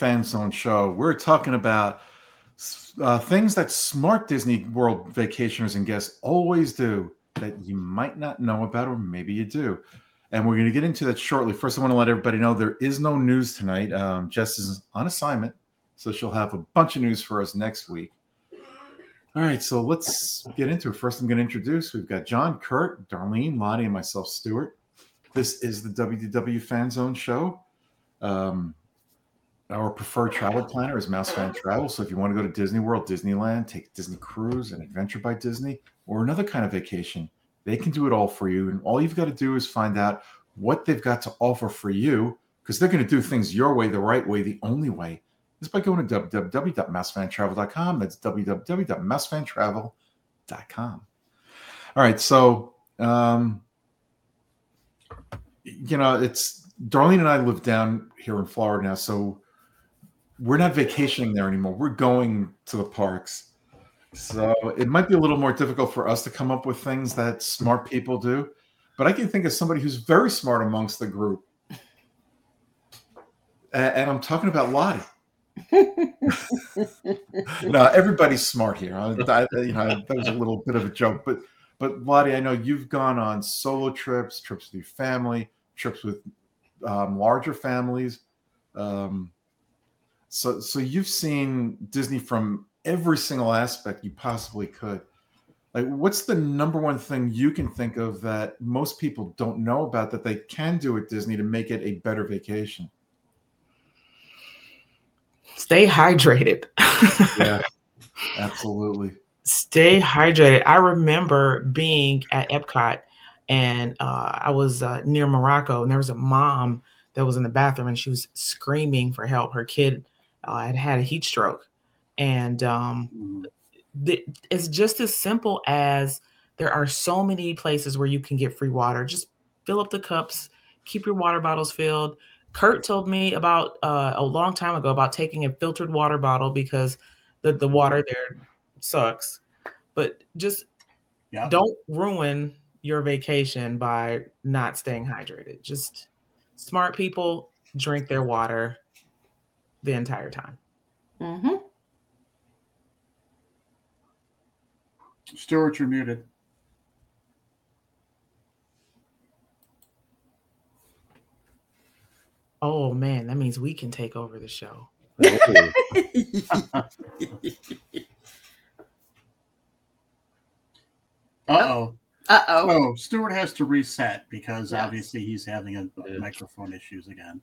Fan Zone show. We're talking about uh, things that smart Disney World vacationers and guests always do that you might not know about, or maybe you do. And we're going to get into that shortly. First, I want to let everybody know there is no news tonight. Um, Jess is on assignment, so she'll have a bunch of news for us next week. All right, so let's get into it. First, I'm going to introduce we've got John, Kurt, Darlene, Lottie, and myself, Stuart. This is the WDW Fan Zone show. Um, our preferred travel planner is Mouse Fan Travel. So if you want to go to Disney World, Disneyland, take Disney cruise, an adventure by Disney, or another kind of vacation, they can do it all for you. And all you've got to do is find out what they've got to offer for you because they're going to do things your way, the right way, the only way is by going to www.mousefantravel.com. That's www.mousefantravel.com. All right. So, um, you know, it's Darlene and I live down here in Florida now. So we're not vacationing there anymore. We're going to the parks. So it might be a little more difficult for us to come up with things that smart people do. But I can think of somebody who's very smart amongst the group. And I'm talking about Lottie. no, everybody's smart here. I, I, you know, that was a little bit of a joke, but but Lottie, I know you've gone on solo trips, trips with your family, trips with um, larger families. Um, so so you've seen Disney from every single aspect you possibly could. Like, what's the number one thing you can think of that most people don't know about that they can do at Disney to make it a better vacation? Stay hydrated. yeah, absolutely. Stay hydrated. I remember being at Epcot and uh, I was uh, near Morocco, and there was a mom that was in the bathroom and she was screaming for help. Her kid uh, had had a heat stroke. And um, mm-hmm. th- it's just as simple as there are so many places where you can get free water. Just fill up the cups, keep your water bottles filled, Kurt told me about uh, a long time ago about taking a filtered water bottle because the, the water there sucks. But just yeah. don't ruin your vacation by not staying hydrated. Just smart people drink their water the entire time. Mm-hmm. Stuart, you're muted. Oh man, that means we can take over the show. Uh oh. Uh oh. Oh, Stuart has to reset because yeah. obviously he's having a, a microphone issues again.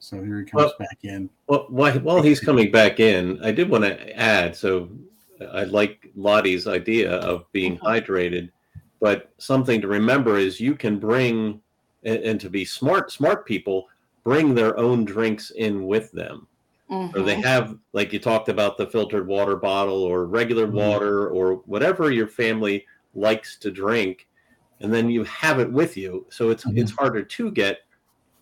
So here he comes well, back in. Well, while he's coming back in, I did want to add. So I like Lottie's idea of being mm-hmm. hydrated, but something to remember is you can bring and, and to be smart, smart people bring their own drinks in with them. Mm-hmm. Or they mm-hmm. have, like you talked about, the filtered water bottle or regular mm-hmm. water or whatever your family likes to drink, and then you have it with you. So it's mm-hmm. it's harder to get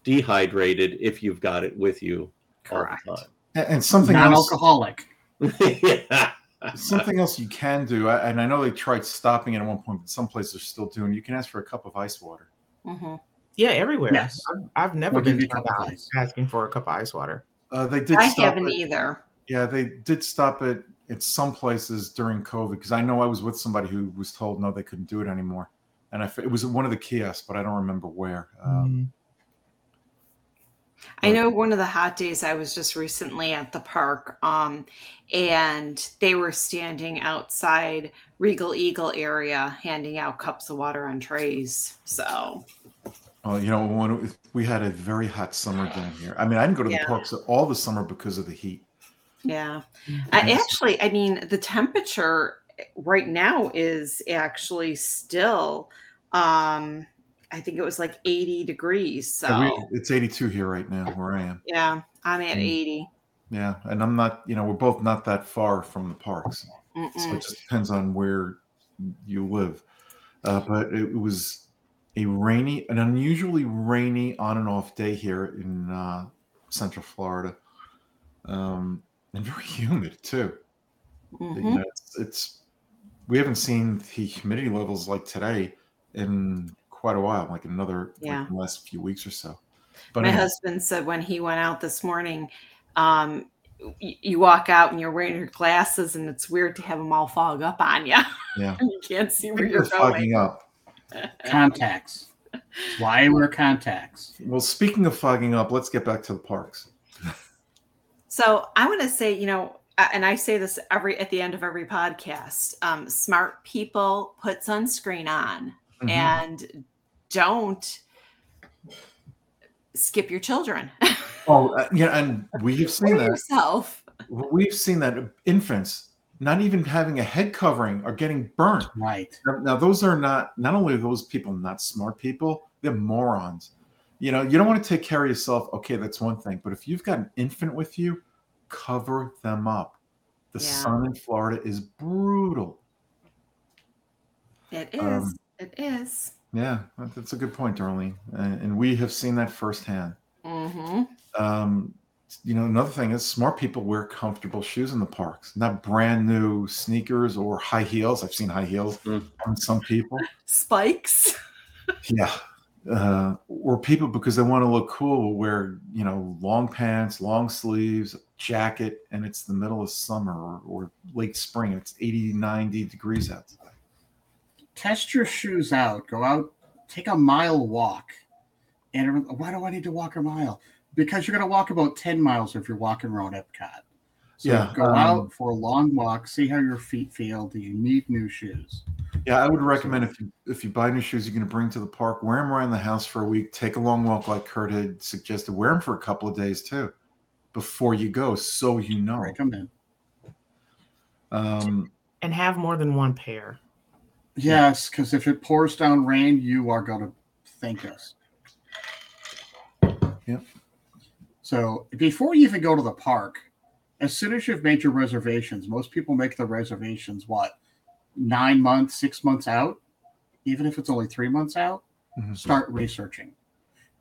dehydrated if you've got it with you Correct. all the time. And something non-alcoholic. yeah. Something else you can do, and I know they tried stopping it at one point, but some places are still doing. You can ask for a cup of ice water. Mm-hmm. Yeah, everywhere. Yes. I've, I've never been about asking for a cup of ice water. Uh, they did. I haven't it. either. Yeah, they did stop it in some places during COVID because I know I was with somebody who was told no, they couldn't do it anymore, and I, it was one of the kiosks, but I don't remember where. Um, mm-hmm. I know one of the hot days I was just recently at the park, um, and they were standing outside Regal Eagle area handing out cups of water on trays. So well, you know, when we had a very hot summer down here. I mean, I didn't go to yeah. the parks all the summer because of the heat. Yeah. I actually, I mean, the temperature right now is actually still um I think it was like 80 degrees. So we, it's 82 here right now where I am. Yeah, I'm at 80. Yeah, and I'm not, you know, we're both not that far from the parks. Mm-mm. So it just depends on where you live. Uh, but it was a rainy, an unusually rainy on and off day here in uh, Central Florida, um, and very humid too. Mm-hmm. You know, it's, it's, we haven't seen the humidity levels like today in quite a while, like another yeah. like last few weeks or so. But my anyway. husband said when he went out this morning, um, y- you walk out and you're wearing your glasses, and it's weird to have them all fog up on you. Yeah. you can't see where you're of fogging going. up. Contacts. Why I wear contacts. Well, speaking of fogging up, let's get back to the parks. So I want to say, you know, and I say this every at the end of every podcast. Um, smart people put sunscreen on Mhm. and don't skip your children. Oh, uh, yeah, and we've seen Or that. yourself. We've seen that infants not even having a head covering are getting burnt. Right. Now, now, those are not not only are those people not smart people, they're morons. You know, you don't want to take care of yourself. Okay, that's one thing. But if you've got an infant with you, cover them up. The Yeah. sun in Florida is brutal. It is. Um, it is. Yeah, that's a good point, Darlene. And, and we have seen that firsthand. Mm-hmm. Um, you know, another thing is smart people wear comfortable shoes in the parks, not brand new sneakers or high heels. I've seen high heels Mm. on some people. Spikes. Yeah. Uh, or people because they want to look cool wear, you know, long pants, long sleeves, jacket, and it's the middle of summer or, or late spring. It's 80, 90 degrees outside. Test your shoes out. Go out, take a mile walk. And why do I need to walk a mile? Because you're going to walk about 10 miles if you're walking around Epcot. So Yeah, go um, out for a long walk, see how your feet feel. Do you need new shoes? Yeah, I would recommend if you if you buy new shoes you're going to bring to the park, wear them around the house for a week. Take a long walk, like Kurt had suggested. Wear them for a couple of days too, before you go, so you know. Recommend. Um, and have more than one pair. Yes, because if it pours down rain, you are going to thank us. Yep. So before you even go to the park, as soon as you've made your reservations, most people make the reservations what nine months, six months out, even if it's only three months out. Mhm. Start researching.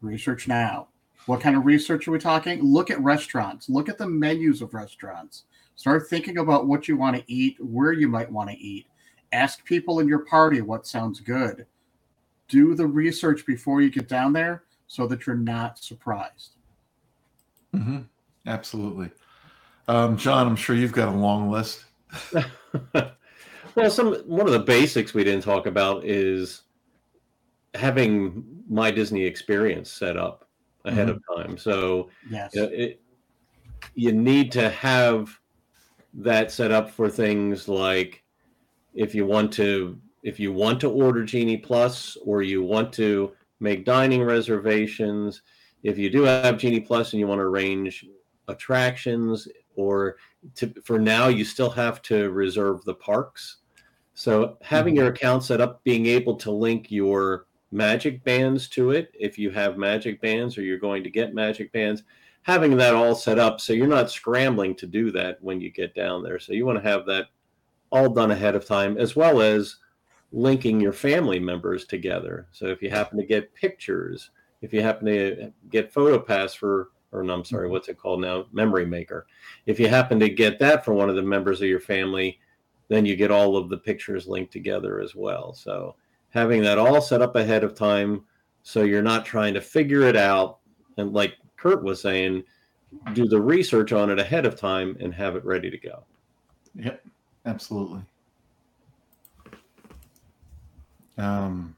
Research now. What kind of research are we talking? Look at restaurants. Look at the menus of restaurants. Start thinking about what you want to eat, where you might want to eat. Ask people in your party what sounds good. Do the research before you get down there so that you're not surprised. mhm, absolutely. Um, John, I'm sure you've got a long list. well, some one of the basics we didn't talk about is having my Disney experience set up ahead of time. So Yes. you, know, it, you need to have that set up for things like if you want to if you want to order Genie Plus or you want to make dining reservations, if you do have Genie Plus and you want to arrange attractions or to, for now you still have to reserve the parks. So having mm-hmm. your account set up, being able to link your magic bands to it, if you have magic bands or you're going to get magic bands, having that all set up so you're not scrambling to do that when you get down there. So you want to have that all done ahead of time, as well as linking your family members together. So if you happen to get pictures, if you happen to get PhotoPass for, or no, I'm sorry, mm-hmm. what's it called now? Memory Maker. If you happen to get that for one of the members of your family, then you get all of the pictures linked together as well. So having that all set up ahead of time so you're not trying to figure it out and like Kurt was saying, do the research on it ahead of time and have it ready to go. Yep, absolutely. Um,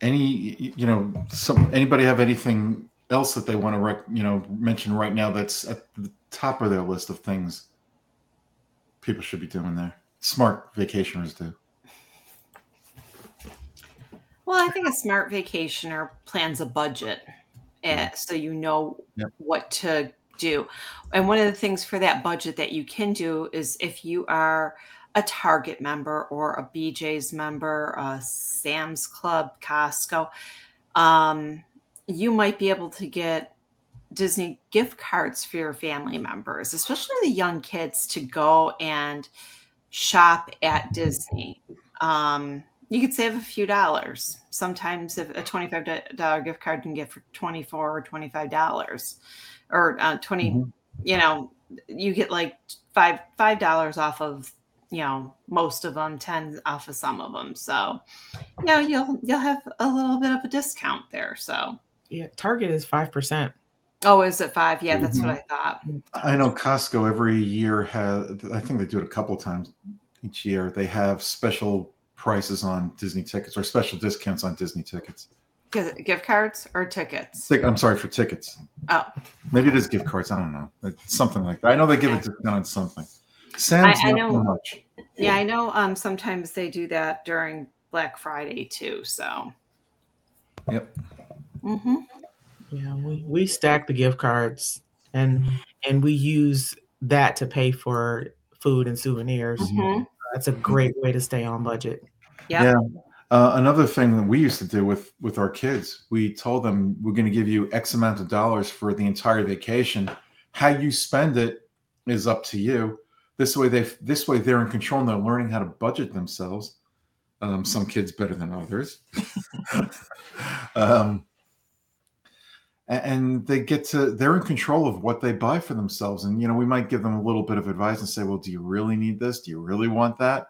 any you know some anybody have anything else that they want to rec, you know mention right now that's at the top of their list of things people should be doing there smart vacationers do Well, I think a smart vacationer plans a budget eh, so you know Yep. what to do. And one of the things for that budget that you can do is if you are a Target member or a BJ's member, a Sam's Club, Costco, um, you might be able to get Disney gift cards for your family members, especially the young kids, to go and shop at Disney. Um, you could save a few dollars. Sometimes a $25 gift card can get for 24 or $25 or uh, 20, Mhm. you know, you get like five, $5 off of, you know, most of them, 10 off of some of them. So, you know, you'll, you'll have a little bit of a discount there. So, Yeah, Target is five percent. Oh, is it five? Yeah, that's Mm-hmm. what I thought. I know Costco every year has. I think they do it a couple times each year. They have special prices on Disney tickets or special discounts on Disney tickets. Gi- Gift cards or tickets? Tick- I'm sorry for tickets. Oh, Maybe it is gift cards. I don't know. It's something like that. I know they give a discount on something. Sam's I not so know. much. yeah, I know. Um, sometimes they do that during Black Friday too. So. Yep. hmm Yeah, we, we stack the gift cards and and we use that to pay for food and souvenirs. hmm That's a great way to stay on budget. Yep. Yeah. Uh, another thing that we used to do with with our kids, we told them we're going to give you X amount of dollars for the entire vacation. How you spend it is up to you. This way, they this way they're in control and they're learning how to budget themselves. Um, some kids better than others, um, and they get to they're in control of what they buy for themselves. And you know, we might give them a little bit of advice and say, "Well, do you really need this? Do you really want that?"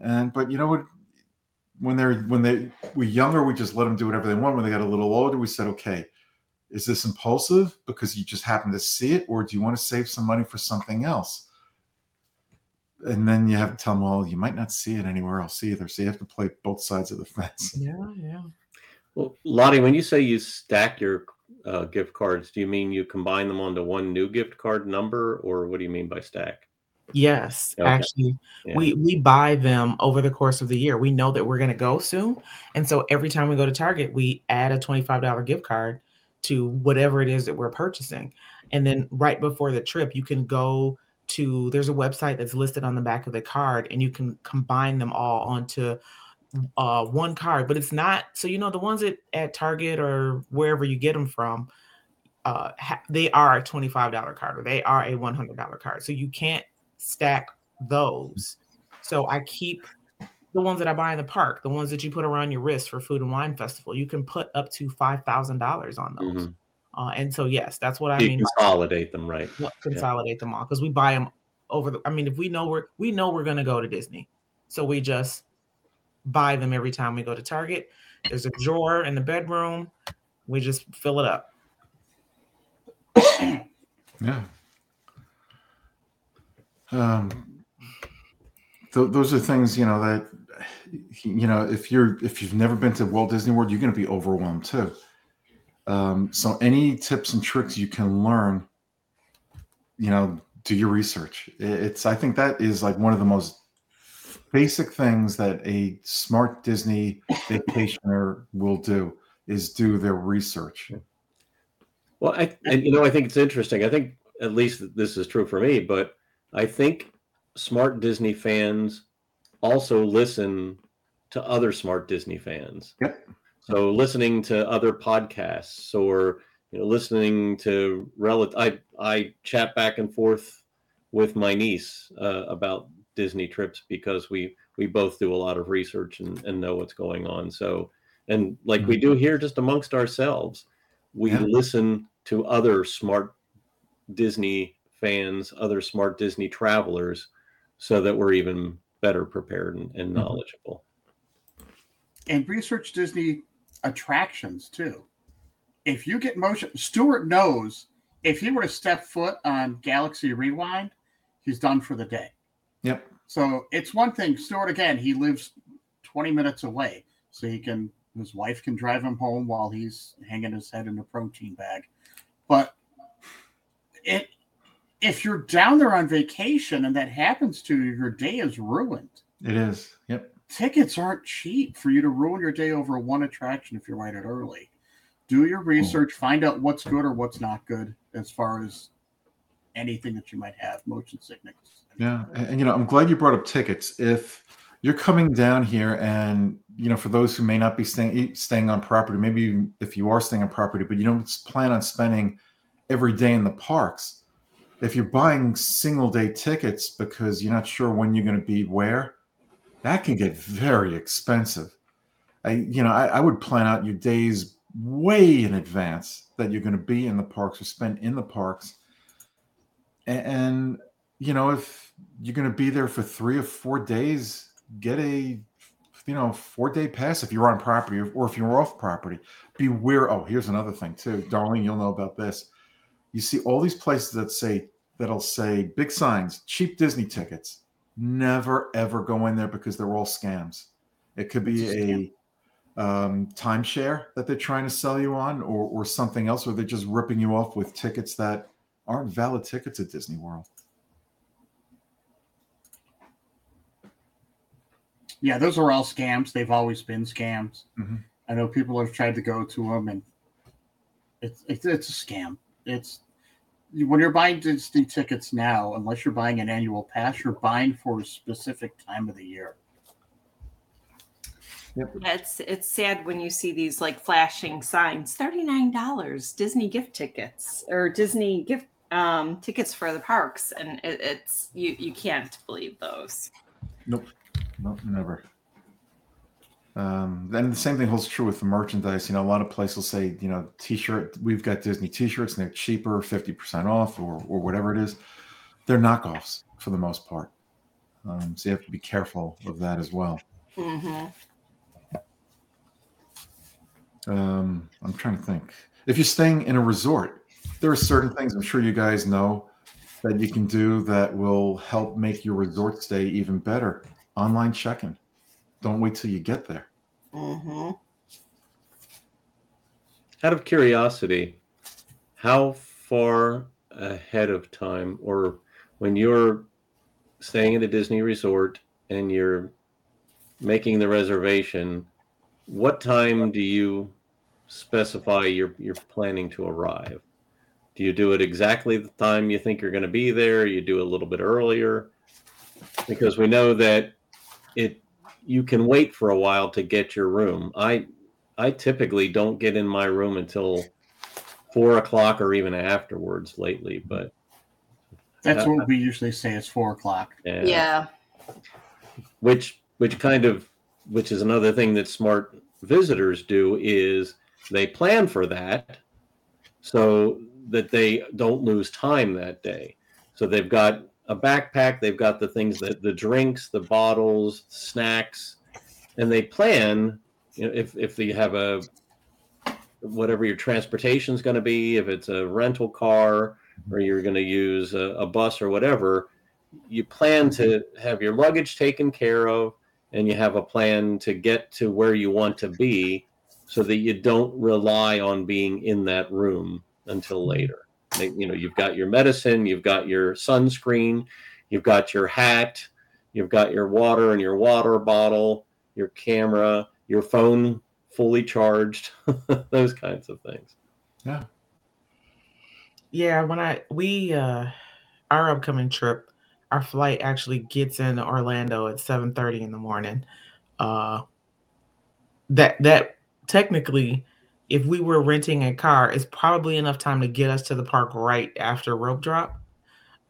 And but you know what? When they're when they were younger, we just let them do whatever they want. When they got a little older, we said, okay, is this impulsive because you just happen to see it, or do you want to save some money for something else? And then you have to tell them, well, you might not see it anywhere else either. So you have to play both sides of the fence. Yeah, yeah. Well, Lottie, when you say you stack your uh, gift cards, do you mean you combine them onto one new gift card number, or what do you mean by stack? Yes, Okay. actually, Yeah. we we buy them over the course of the year. We know that we're going to go soon, and so every time we go to Target, we add a twenty five dollar gift card to whatever it is that we're purchasing, and then right before the trip, you can go to there's a website that's listed on the back of the card, and you can combine them all onto uh, one card. But it's not so you know the ones at at Target or wherever you get them from. Uh, ha- they are a $25 card or they are a $100 card. So you can't stack those. So I keep the ones that I buy in the park, the ones that you put around your wrist for food and wine festival. You can put up to five thousand dollars on those. Mhm. Uh, and so yes, that's what I you mean. by consolidate them, right? what- consolidate them all because we buy them over the. I mean, if we know we're we know we're gonna go to Disney, so we just buy them every time we go to Target. There's a drawer in the bedroom. We just fill it up. Yeah. Um, th- those are things you know that you know if you're if you've never been to Walt Disney World, you're going to be overwhelmed too. Um, so any tips and tricks you can learn, you know, do your research. It's I think that is like one of the most basic things that a smart Disney vacationer will do is do their research. Well, I and you know I think it's interesting. I think at least this is true for me, but I think smart Disney fans also listen to other smart Disney fans. Yep. So listening to other podcasts or you know listening to relative I I chat back and forth with my niece uh, about Disney trips because we we both do a lot of research and, and know what's going on. So and like we do here just amongst ourselves, we Yeah. listen to other smart Disney fans, other smart Disney travelers, so that we're even better prepared and, and Mhm. knowledgeable. and research Disney attractions too. If you get motion, Stuart knows if he were to step foot on Galaxy Rewind, he's done for the day. Yep. So it's one thing. Stuart again, he lives 20 minutes away, so he can his wife can drive him home while he's hanging his head in a protein bag. But it if you're down there on vacation and that happens to you, your day is ruined It is. Yep. tickets aren't cheap for you to ruin your day over one attraction if you write it early. Do your hmm. research, find out what's good or what's not good as far as anything that you might have, motion sickness. Yeah, and, and, you know, I'm glad you brought up tickets. If you're coming down here, and you know, for those who may not be staying staying on property, maybe if you are staying on property, but you don't plan on spending every day in the parks, if you're buying single day tickets because you're not sure when you're going to be where, that can get very expensive. I, you know, I, I would plan out your days way in advance that you're going to be in the parks or spend in the parks, and, and you know, if you're going to be there for three or four days, get a, you know, four day pass if you're on property or, or if you're off property. Beware. Oh, here's another thing too, darling. You'll know about this. you see all these places that say that'll say big signs, cheap Disney tickets. Never ever go in there because they're all scams. It could be a a um, timeshare that they're trying to sell you on, or or something else, or they're just ripping you off with tickets that aren't valid tickets at Disney World. Yeah, those are all scams. They've always been scams. Mhm. I know people have tried to go to them, and it's it's, it's a scam. It's when you're buying Disney tickets now, unless you're buying an annual pass, you're buying for a specific time of the year. It's it's sad when you see these like flashing signs, thirty nine dollars Disney gift tickets or Disney gift um, tickets for the parks, and it, it's you you can't believe those. Nope. Nope, never. Um, then the same thing holds true with the merchandise. You know, a lot of places will say, you know, t-shirt, we've got Disney t-shirts and they're cheaper, 50% off or, or whatever it is. They're knockoffs for the most part. Um, so you have to be careful of that as well. hmm Um, I'm trying to think. If you're staying in a resort, there are certain things I'm sure you guys know that you can do that will help make your resort stay even better. Online check-in. Don't wait till you get there. hmm Out of curiosity, how far ahead of time, or when you're staying at a Disney resort and you're making the reservation, what time do you specify you're you're planning to arrive? Do you do it exactly the time you think you're going to be there? You do a little bit earlier, because we know that it you can wait for a while to get your room. I I typically don't get in my room until four o'clock or even afterwards lately, but That's Uh, what we usually say is four o'clock. yeah, Yeah. which which kind of which is another thing that smart visitors do is they plan for that so that they don't lose time that day. So they've got a backpack, they've got the things that the drinks, the bottles, snacks, and they plan, you know, if if you have a whatever your transportation is going to be, if it's a rental car or you're going to use a, a bus or whatever, you plan to have your luggage taken care of and you have a plan to get to where you want to be so that you don't rely on being in that room until later. They- You know, you've got your medicine, you've got your sunscreen, you've got your hat, you've got your water and your water bottle, your camera, your phone fully charged, those kinds of things. Yeah, Yeah, when I we uh our upcoming trip, our flight actually gets in Orlando at 7:30 in the morning. Uh that that technically if we were renting a car, it's probably enough time to get us to the park right after rope drop.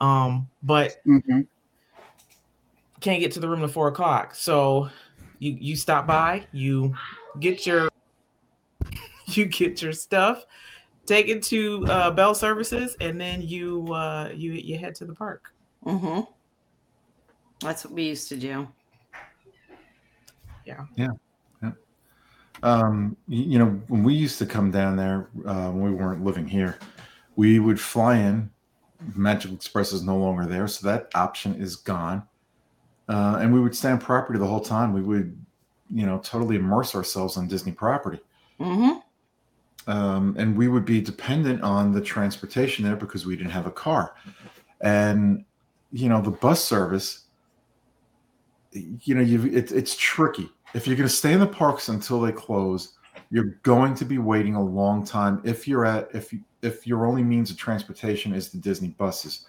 Um, but hmm can't get to the room at four o'clock. So you you stop by, you get your you get your stuff, take it to uh, Bell Services, and then you uh, you you head to the park. Mm-hmm. That's what we used to do. Um, you know, when we used to come down there, uh, when we weren't living here, we would fly in. Magical Express is no longer there, so that option is gone. Uh, and we would stay on property the whole time. We would, you know, totally immerse ourselves on Disney property. Mm-hmm. um, and we would be dependent on the transportation there because we didn't have a car and you know the bus service you know you it, it's tricky if you're going to stay in the parks until they close you're going to be waiting a long time if you're at if if your only means of transportation is the disney buses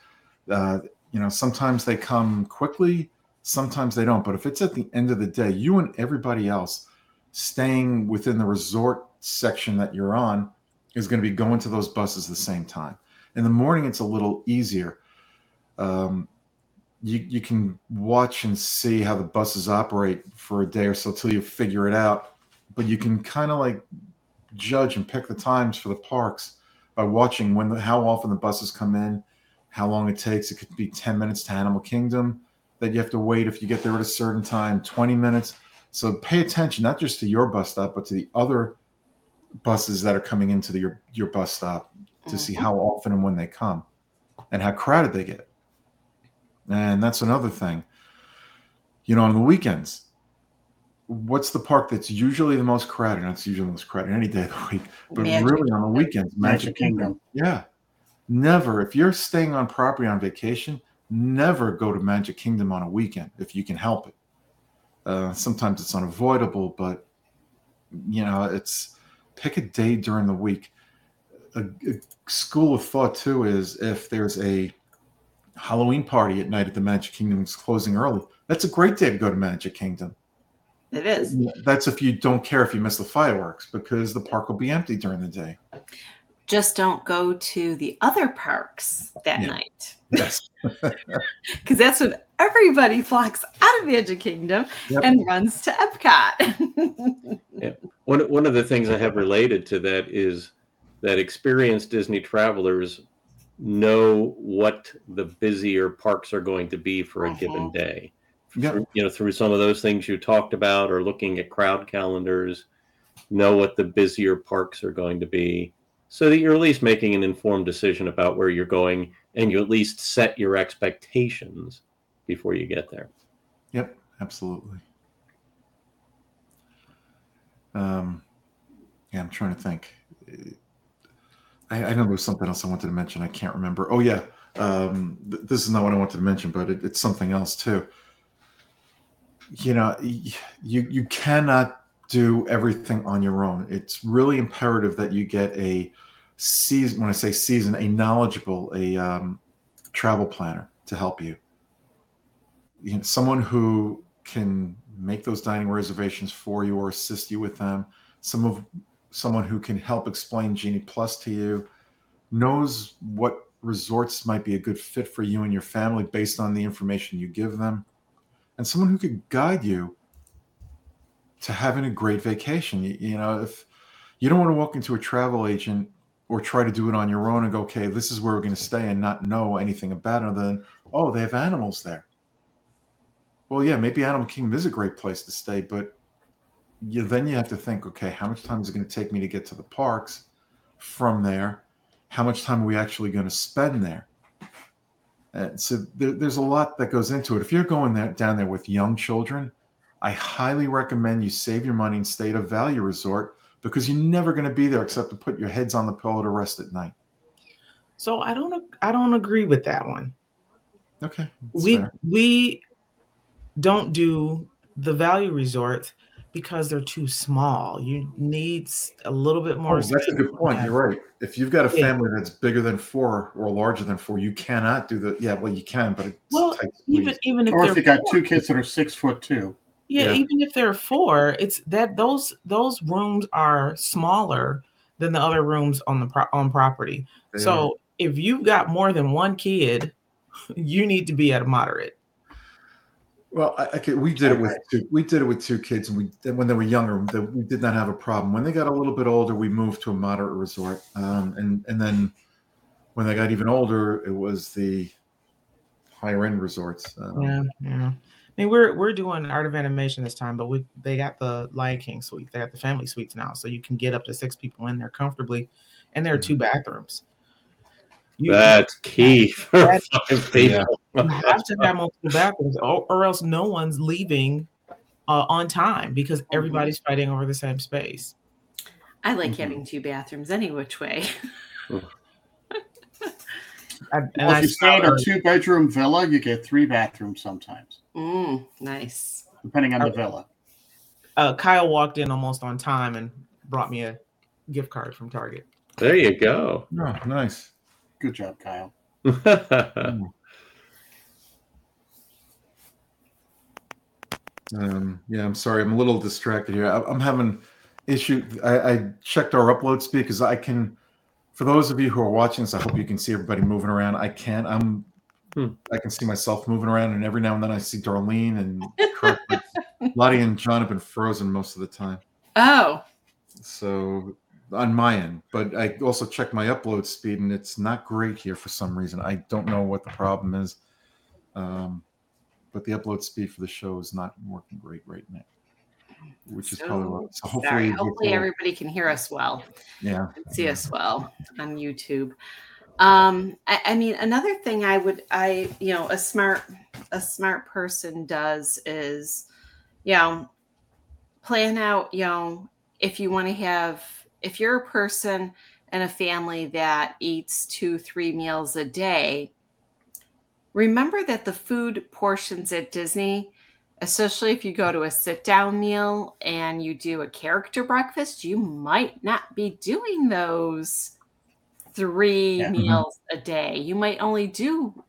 uh, you know sometimes they come quickly sometimes they don't but if it's at the end of the day you and everybody else staying within the resort section that you're on is going to be going to those buses the same time. In the morning, it's a little easier. Um, you you can watch and see how the buses operate for a day or so till you figure it out. But you can kind of like judge and pick the times for the parks by watching when the, how often the buses come in, how long it takes. It could be 10 minutes to Animal Kingdom that you have to wait if you get there at a certain time, 20 minutes. So pay attention not just to your bus stop, but to the other buses that are coming into the, your your bus stop. to see mm-hmm. how often and when they come and how crowded they get. And that's another thing. You know, on the weekends, what's the park that's usually the most crowded? Not usually the most crowded any day of the week, but Magic really on the weekends, Magic Magic Kingdom. Kingdom. Yeah. Never, if you're staying on property on vacation, never go to Magic Kingdom on a weekend if you can help it. Uh, sometimes it's unavoidable, but you know, it's pick a day during the week. A, a school of thought too is if there's a Halloween party at night at the Magic Kingdom is closing early, that's a great day to go to Magic Kingdom. It is. That's if you don't care if you miss the fireworks because the park will be empty during the day. Just don't go to the other parks that Yeah. night Yes. because that's when everybody flocks out of Magic Kingdom Yep. and runs to Epcot. yeah. One one of the things I have related to that is that experienced Disney travelers know what the busier parks are going to be for a given Mhm. day. Yeah. Through- You know, through some of those things you talked about, or looking at crowd calendars, know what the busier parks are going to be, so that you're at least making an informed decision about where you're going, and you at least set your expectations before you get there. Yep, absolutely. Um, yeah, I'm trying to think. I, I know there was something else I wanted to mention. I can't remember. Oh yeah, um, th- this is not what I wanted to mention, but it, it's something else too. You know, you you cannot do everything on your own. It's really imperative that you get a season. When I say season, a knowledgeable, a um, travel planner to help you you know, someone who can make those dining reservations for you or assist you with them some of someone who can help explain genie plus to you knows what resorts might be a good fit for you and your family based on the information you give them and someone who could guide you to having a great vacation. You, you know if you don't want to walk into a travel agent or try to do it on your own and go okay this is where we're going to stay and not know anything about it other than oh they have animals there. Well, yeah, maybe Animal Kingdom is a great place to stay, but you then you have to think, okay, how much time is it going to take me to get to the parks from there? How much time are we actually going to spend there? And so there, there's a lot that goes into it. If you're going there, down there with young children, I highly recommend you save your money and stay at a value resort because you're never going to be there except to put your heads on the pillow to rest at night. So I don't I don't agree with that one. Okay, we fair. we don't do the value resorts because they're too small. You need a little bit more. Oh, that's a good point. that. You're right. If you've got a Yeah. family that's bigger than four or larger than four, you cannot do the. Yeah, well, you can, but it's Well, tight Even squeeze. even if Or if you got two kids that are six foot two. yeah, Yeah. even if they're four, it's that those those rooms are smaller than the other rooms on the pro- on property. They are. So if you've got more than one kid, you need to be at a moderate. Well, I, okay, we did it with two, we did it with two kids, and we when they were younger, we did not have a problem. When they got a little bit older, we moved to a moderate resort, um, and and then when they got even older, it was the higher end resorts. Um, Yeah, yeah. I mean, we're we're doing art of animation this time, but we they got the Lion King suite. They got the family suites now, so you can get up to six people in there comfortably, and there are two bathrooms. You, That's key for That's- five people. you have to have multiple bathrooms, or, or else no one's leaving uh, on time because everybody's fighting over the same space. I like Mhm. having two bathrooms any which way. I, and Well, I if you stay in a two bedroom villa, you get three bathrooms sometimes, Mm, nice. depending on the villa. uh, Kyle walked in almost on time and brought me a gift card from Target. There you go. Oh, nice. Good job, Kyle. Um, yeah, I'm sorry. I'm a little distracted here. I, I'm having issue. I, I checked our upload speed because I can. For those of you who are watching this, I hope you can see everybody moving around. I can't. I'm. Hmm. I can see myself moving around, and every now and then I see Darlene and Kurt. but Lottie and John have been frozen most of the time. Oh, So on my end, but I also checked my upload speed, and it's not great here for some reason. I don't know what the problem is. Um, but the upload speed for the show is not working great right now. which is probably what. So hopefully, Hopefully, everybody can hear us well. yeah. see us well on YouTube. Um, I, I mean, another thing I would, I, you know, a smart, a smart person does is, you know, plan out, you know, if you want to have, if you're a person and a family that eats two, three meals a day, remember that the food portions at Disney, especially if you go to a sit down meal and you do a character breakfast, you might not be doing those three Yeah. Mhm. meals a day. You might only do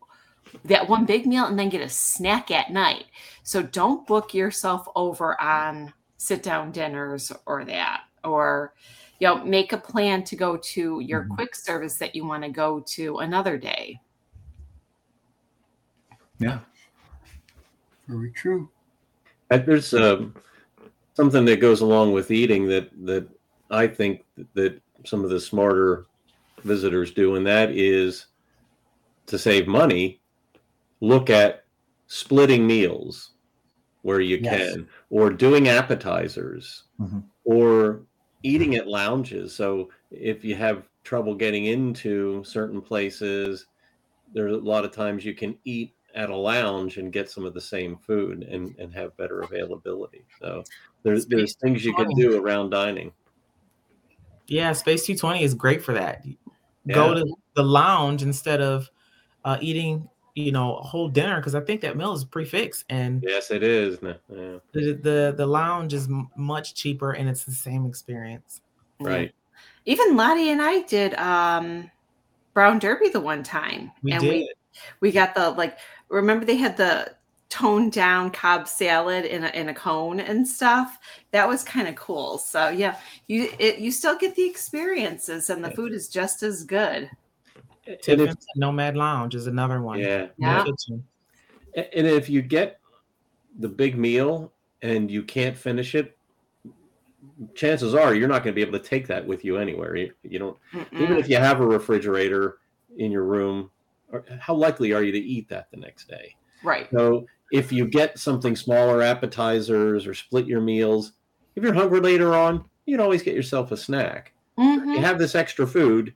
that one big meal and then get a snack at night. So don't book yourself over on sit down dinners or that or you know make a plan to go to your Mhm. quick service that you want to go to another day. Yeah. Very true. There's um, something that goes along with eating that that I think that some of the smarter visitors do, and that is to save money. Look at splitting meals where you Yes. can, or doing appetizers, Mhm. or eating at lounges. So if you have trouble getting into certain places, there's a lot of times you can eat at a lounge and get some of the same food and, and have better availability. So there's there's things you can do around dining. Yeah, Space 220 is great for that. Go to the lounge instead of uh, eating, you know, a whole dinner because I think that meal is prix fixe and Yes, it is. Yeah, the, the the lounge is m- much cheaper and it's the same experience. right. Even Lottie and I did um Brown Derby the one time. We and did. we we got the like remember they had the toned down Cobb salad in a in a cone and stuff. That was kind of cool. So yeah, you it, you still get the experiences and the food is just as good. And if, Nomad Lounge is another one. yeah, Yeah. and if you get the big meal and you can't finish it, chances are you're not going to be able to take that with you anywhere. You, you don't even Mm-mm. if you have a refrigerator in your room. How likely are you to eat that the next day? right. So if you get something smaller, appetizers or split your meals, if you're hungry later on, you can always get yourself a snack. Mhm. You have this extra food,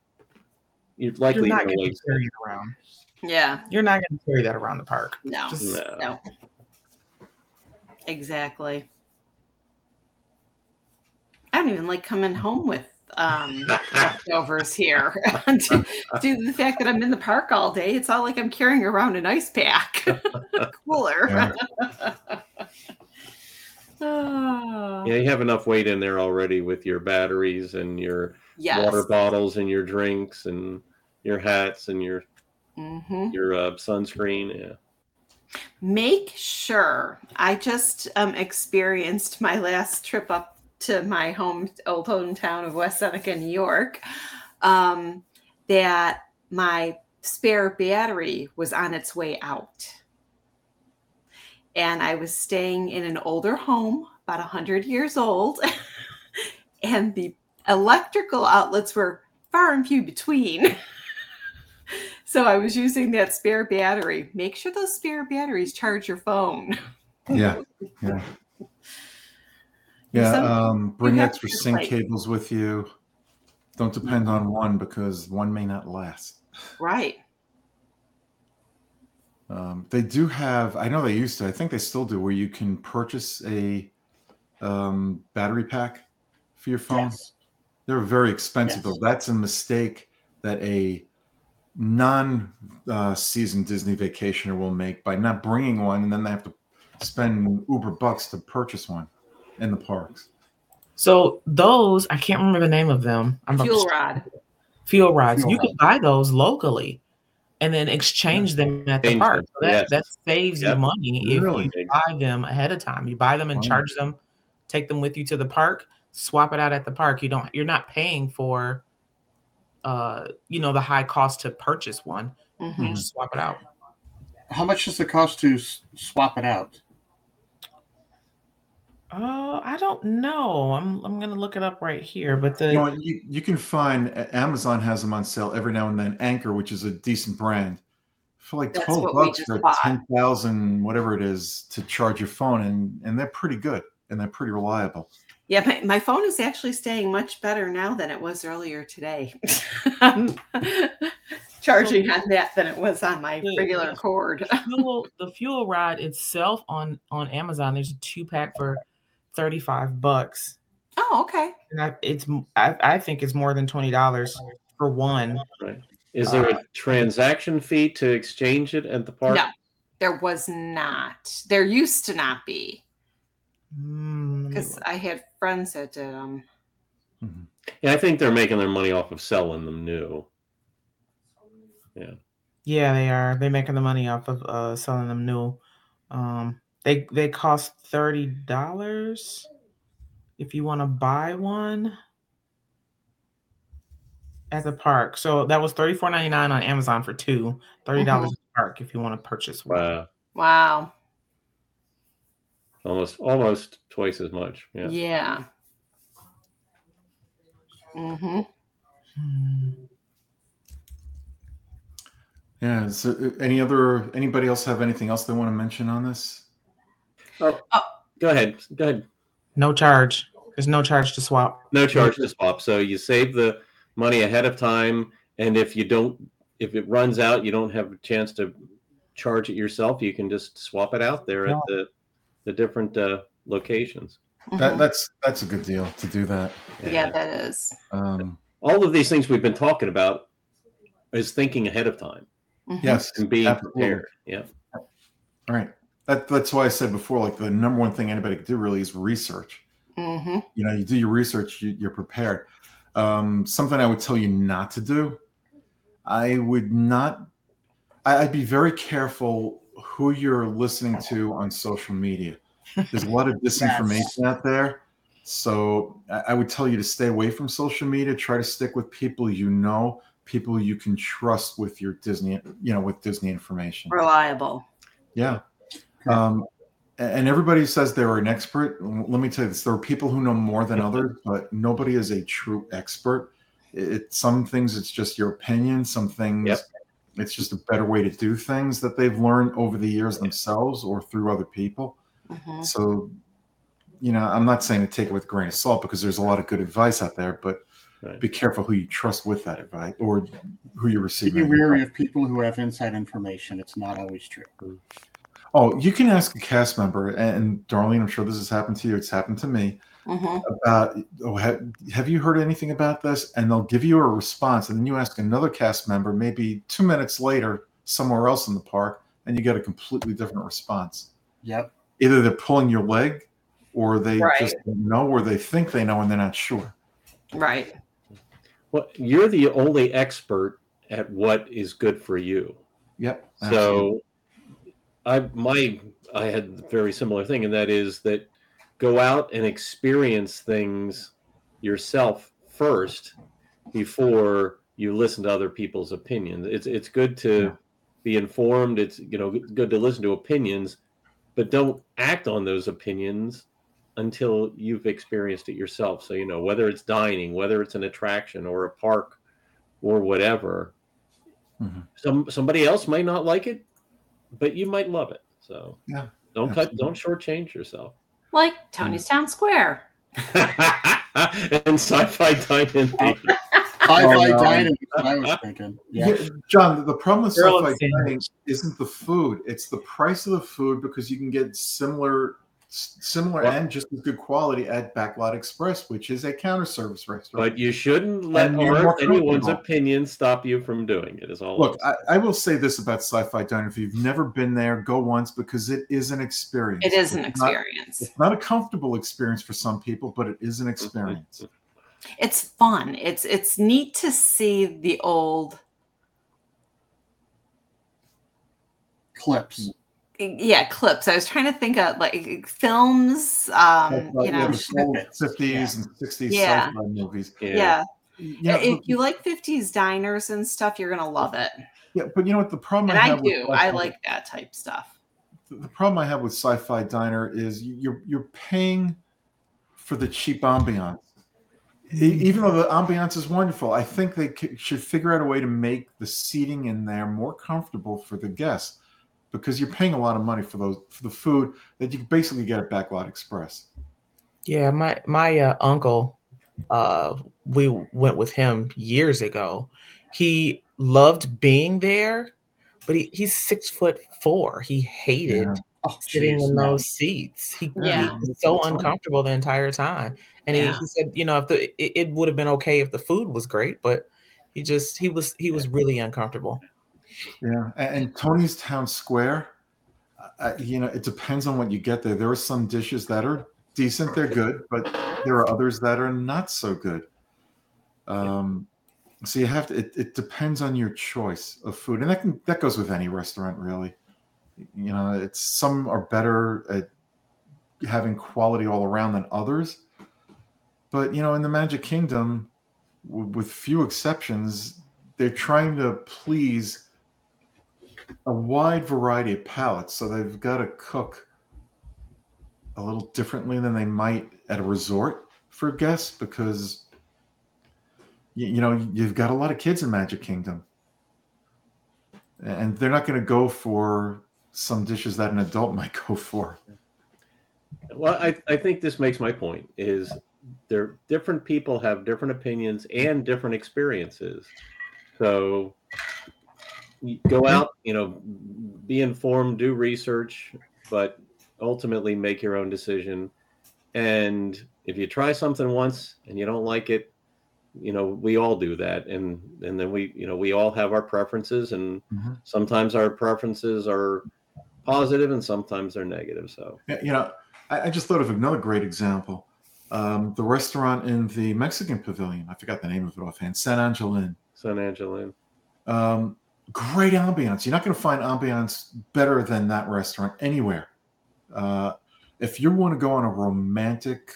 you're You're likely not going to going to waste carry it. it around. Yeah. You're not going to carry that around the park. No. Just- No. No. Exactly. I don't even like coming home with um leftovers here. Due to the fact that I'm in the park all day, it's not like I'm carrying around an ice pack. Cooler. Yeah. Oh, Yeah, you have enough weight in there already with your batteries and your yes. water bottles and your drinks and your hats and your hmm your uh, sunscreen. Yeah. make sure i just um, experienced my last trip up to my home old hometown of west seneca new york um, that my spare battery was on its way out and i was staying in an older home about 100 years old and the electrical outlets were far and few between so i was using that spare battery make sure those spare batteries charge your phone Yeah. Yeah. Yeah. Um, bring extra sync like- cables with you. Don't depend on one because one may not last. right Um, they do have, I know they used to, I think they still do, where you can purchase a um, battery pack for your phone. Yes. They're very expensive, Yes. though. That's a mistake that a non uh, seasoned Disney vacationer will make by not bringing one, and then they have to spend uber bucks to purchase one in the parks. So those, I can't remember the name of them. I'm fuel rod fuel rods. Fuel you rods. can buy those locally and then exchange them at the park. So that, yes. that saves Yep. you money Really? if you buy them ahead of time. You buy them and Wow. charge them, take them with you to the park, swap it out at the park. You don't you're not paying for uh you know the high cost to purchase one. Mhm. You just swap it out. How much does it cost to swap it out? Uh, I don't know. I'm I'm gonna look it up right here. But the You know, you, you can find Amazon has them on sale every now and then. Anker, which is a decent brand, for like That's twelve what we bucks just for bought. ten thousand, whatever it is, to charge your phone, and and they're pretty good. and they're pretty reliable. Yeah, my, my phone is actually staying much better now than it was earlier today. I'm charging on that than it was on my The- regular the- cord. fuel, the fuel rod itself on on Amazon, there's a two pack for thirty five bucks, Oh, okay. and I, it's m- I, I think it's more than twenty dollars for one. Right. Is there a transaction fee to exchange it at the park? No, there was not. There used to not be Mm, let me because. I had friends that did them. Yeah, I think they're making their money off of selling them new. Yeah. Yeah, they are. They're making the money off of uh, selling them new. Um, they they cost thirty dollars if you want to buy one at the park. So that was thirty four ninety nine on Amazon for two. Thirty dollars at the park if you want to purchase one. Wow, Wow. almost almost twice as much. Yeah. Yeah. Mm-hmm. Hmm. Yeah. So, uh, any other anybody else have anything else they want to mention on this? Oh go ahead. Go ahead. No charge. There's no charge to swap. No charge to swap. So you save the money ahead of time, and if you don't, if it runs out, you don't have a chance to charge it yourself. You can just swap it out there at the the different uh, locations. That, that's that's a good deal to do that. Mm-hmm. yeah, that is. Um, all of these things we've been talking about is thinking ahead of time Mhm. yes, and being absolutely. prepared. Yeah. All right. That, that's why I said before, like the number one thing anybody can do really is research. Mm-hmm. You know, you do your research, you, you're prepared. Um, something I would tell you not to do, I would not. I, I'd be very careful who you're listening to on social media. There's a lot of disinformation out there, so I, I would tell you to stay away from social media. Try to stick with people you know, people you can trust with your Disney, you know, with Disney information. Reliable. Yeah. Um, and everybody says they're an expert. Let me tell you this: there are people who know more than others, but nobody is a true expert. It, it- some things it's just your opinion. Some things Yep. it's just a better way to do things that they've learned over the years themselves or through other people. Mhm. So, you know, I'm not saying to take it with a grain of salt because there's a lot of good advice out there, but Right. be careful who you trust with that advice or who you're Be receiving. that wary of people who have inside information. It's not always true. Oh, you can ask a cast member, and Darlene, I'm sure this has happened to you. It's happened to me. Mhm. About, oh, have, have you heard anything about this? And they'll give you a response, and then you ask another cast member, maybe two minutes later, somewhere else in the park, and you get a completely different response. Yep. Either they're pulling your leg, or they Right. just don't know, or they think they know, and they're not sure. Right. Well, you're the only expert at what is good for you. Yep. absolutely. So I my I had a very similar thing, and that is that go out and experience things yourself first before you listen to other people's opinions. It's it's good to Yeah. be informed. It's you know good to listen to opinions, but don't act on those opinions until you've experienced it yourself. So you know whether it's dining, whether it's an attraction or a park or whatever. Mhm. Some somebody else might not like it, but you might love it. So Yeah, don't cut, don't shortchange yourself. Like Tony's Town Square. and Sci-Fi Dine-In. Oh. theater. Hi-fi Oh, dining. I was thinking. Yeah. yeah. John, the problem with Girl Sci-Fi Dine-In isn't the food; it's the price of the food because you can get similar, s- similar Well- and just as good quality at Backlot Express, which is a counter service restaurant. But you shouldn't let And you're more our, anyone's opinion stop you from doing it. Is all. Look, I'm I, I will say this about Sci-Fi Dine-In: if you've never been there, go once because it is an experience. It is an It's not- experience. it's not a comfortable experience for some people, but it is an experience. It's fun. It's it's neat to see the old Clips. Yeah clips. I was trying to think of like films. Um, Like, you know, the old snippets. 50s and 60s Yeah. sci-fi movies. yeah. yeah. Yeah, if but- you like 50s diners and stuff, you're gonna love it. yeah, but you know what the problem And I have with do. I like that type stuff. the the problem I have with sci-fi diner is you- you're you're paying for the cheap ambiance. E- Even though the ambiance is wonderful, I think they c- should figure out a way to make the seating in there more comfortable for the guests, because you're paying a lot of money for those for the food that you basically get at Backlot Express. Yeah, my my uh, uncle, uh, we went with him years ago. He loved being there, but he, he's six foot four. He hated Yeah. Oh, sitting jeez, in no. those seats. He, he Yeah. was so That's fine. uncomfortable the entire time. And he, he said, you know, if the it, it would have been okay if the food was great, but he just he was he was really uncomfortable. Yeah, and, Tony's Town Square, uh, you know, it depends on what you get there. There are some dishes that are decent, they're good, but there are others that are not so good. Um, so you have to. It, it depends on your choice of food, and that can that goes with any restaurant, really. You know, it's some are better at having quality all around than others, but you know, in the Magic Kingdom, w- with few exceptions, they're trying to please a wide variety of palates, so they've got to cook a little differently than they might at a resort for guests because you, you know you've got a lot of kids in Magic Kingdom, and they're not going to go for some dishes that an adult might go for. Well, I, I think this makes my point is there different people have different opinions and different experiences. So go out, you know, be informed, do research, but ultimately make your own decision. And if you try something once and you don't like it, you know, we all do that. And and then we, you know, we all have our preferences and Mhm. sometimes our preferences are positive and sometimes they're negative. So You know, I, I just thought of another great example. Um, the restaurant in the Mexican Pavilion. I forgot the name of it offhand. San Angel Inn. San Angel Inn. Um, great ambiance. You're not going to find ambiance better than that restaurant anywhere. Uh, if you want to go on a romantic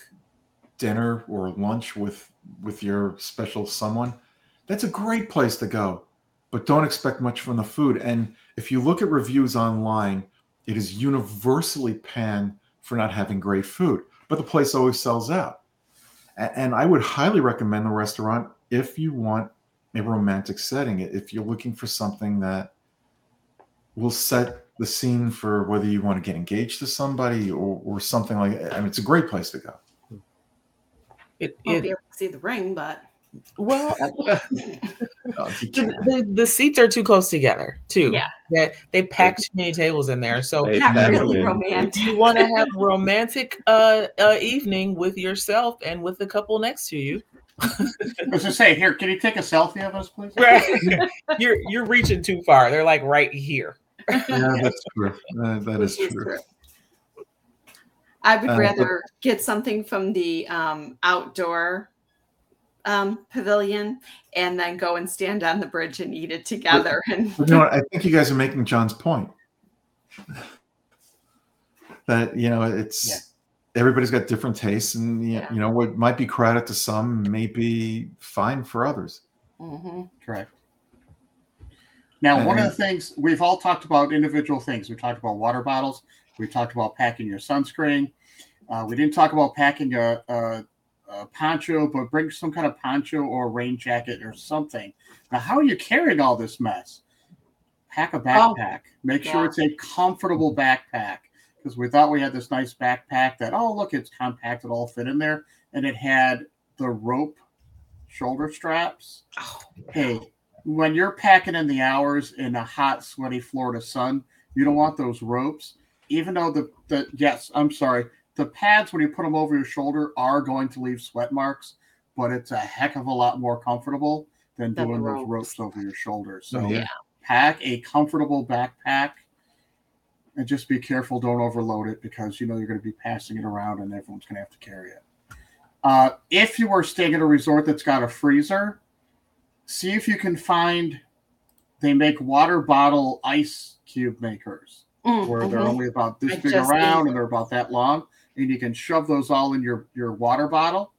dinner or lunch with with your special someone, that's a great place to go. But don't expect much from the food. And if you look at reviews online, it is universally panned for not having great food. But the place always sells out. And I would highly recommend the restaurant if you want a romantic setting. If you're looking for something that will set the scene for whether you want to get engaged to somebody or, or something like I mean, it's a great place to go. It, Won't it be able to see the ring, but well, the, the, the seats are too close together too. Yeah. That they pack too many tables in there. So They not really in. romantic. you want to have a romantic uh, uh evening with yourself and with the couple next to you, Let's just say, here, can you take a selfie of us, please? you're you're reaching too far. They're like right here. yeah, that's true. Uh, that is true. true. I would Uh, but- rather get something from the um, outdoor um, pavilion and then go and stand on the bridge and eat it together. And you know what? I think you guys are making John's point. That you know, it's Yeah. Everybody's got different tastes, and y- Yeah. you know what might be crowded to some may be fine for others. Mhm. Correct. Now, one of the things we've all talked about individual things. We talked about water bottles. We talked about packing your sunscreen. Uh, we didn't talk about packing a, a, a poncho, but bring some kind of poncho or rain jacket or something. Now, how are you carrying all this mess? Pack a backpack. Make sure it's a comfortable backpack because we thought we had this nice backpack that, oh, look, it's compact, it'll all fit in there. And it had the rope shoulder straps Oh, hey, when you're packing in the hours in a hot, sweaty Florida sun, you don't want those ropes. Even though the, the yes, I'm sorry, the pads when you put them over your shoulder are going to leave sweat marks, but it's a heck of a lot more comfortable than Than the doing those ropes. ropes over your shoulders. So yeah. pack a comfortable backpack and just be careful, don't overload it because you know you're going to be passing it around and everyone's going to have to carry it. Uh, if you are staying at a resort that's got a freezer, see if you can find they make water bottle ice cube makers Mm, where they're mhm. only about this I big around and they're about that long and you can shove those all in your your water bottle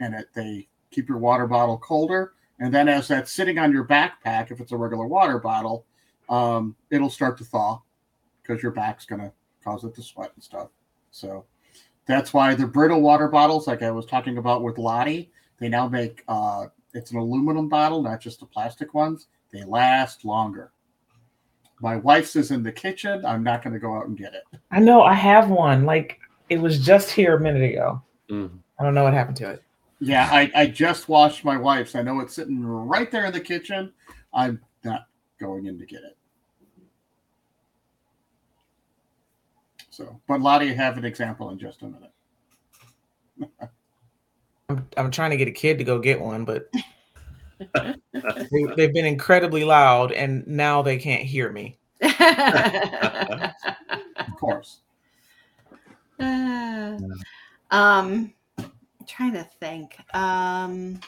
and it, they keep your water bottle colder and then as that's sitting on your backpack if it's a regular water bottle um, it'll start to thaw because your back's going to cause it to sweat and stuff so that's why the Brita water bottles like i was talking about with lottie they now make uh, it's an aluminum bottle not just the plastic ones they last longer my wife's is in the kitchen i'm not going to go out and get it I know I have one. Like it was just here a minute ago. Mm. I don't know what happened to it. Yeah, I, I just washed my wife's. I know it's sitting right there in the kitchen. I'm not going in to get it. So, but Lottie, have an example in just a minute. I'm, I'm trying to get a kid to go get one, but they, they've been incredibly loud, and now they can't hear me. Of course. Uh, um, I'm trying to think. Um,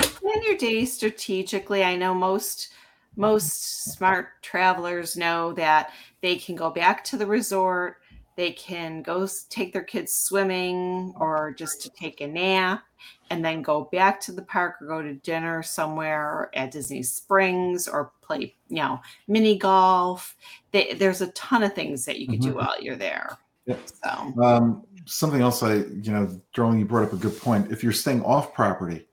plan your day strategically. I know most most smart travelers know that they can go back to the resort. They can go take their kids swimming or just to take a nap and then go back to the park or go to dinner somewhere at Disney Springs or play, you know, mini golf. They, there's a ton of things that you can do Mhm. while you're there. Yep. So, Um, something else I, you know, Darlene, you brought up a good point. If you're staying off property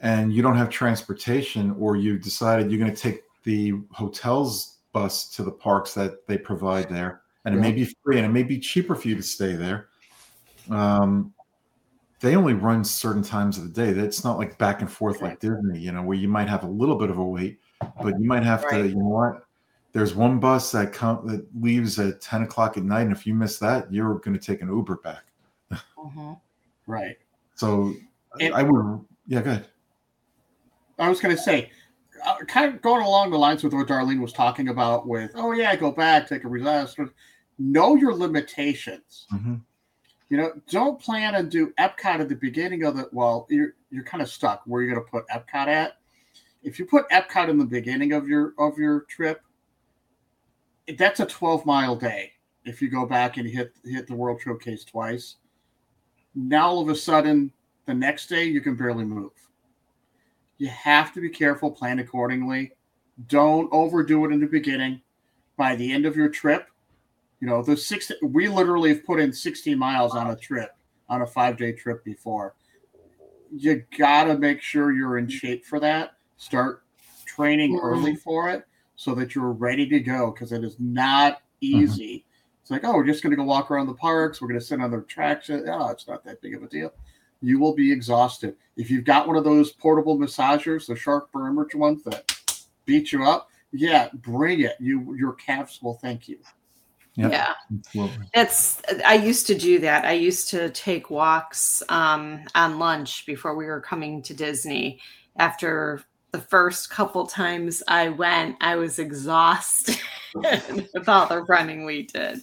and you don't have transportation, or you decided you're going to take the hotel's bus to the parks that they provide there, and it may be free and it may be cheaper for you to stay there. Um, they only run certain times of the day. It's not like back and forth like Disney, you know, where you might have a little bit of a wait, but you might have to, you know what? There's one bus that come that leaves at 10 o'clock at night, and if you miss that, you're going to take an Uber back. mhm. Right. So And- I would, yeah, go ahead. I was going to say, kind of going along the lines with what Darlene was talking about with, oh, yeah, go back, take a rest. Know your limitations. Mhm. You know, don't plan and do Epcot at the beginning of the. Well, you're you're kind of stuck. Where you're going to put Epcot at? If you put Epcot in the beginning of your of your trip, that's a 12 mile day. If you go back and hit hit the World Showcase twice, now all of a sudden the next day you can barely move. You have to be careful, plan accordingly. Don't overdo it in the beginning. By the end of your trip, you know, the six we literally have put in 60 miles on a trip, on a five day trip before. You gotta make sure you're in shape for that. Start training Mhm. early for it so that you're ready to go because it is not easy. It's like, oh, we're just gonna go walk around the parks, we're gonna sit on the attraction. Oh, it's not that big of a deal. You will be exhausted. If you've got one of those portable massagers, the shark burn ones that beat you up, yeah, bring it. You your calves will thank you. Yep. Yeah. Absolutely. That's I used to do that. I used to take walks um, on lunch before we were coming to Disney. After the first couple times I went, I was exhausted with all the running we did,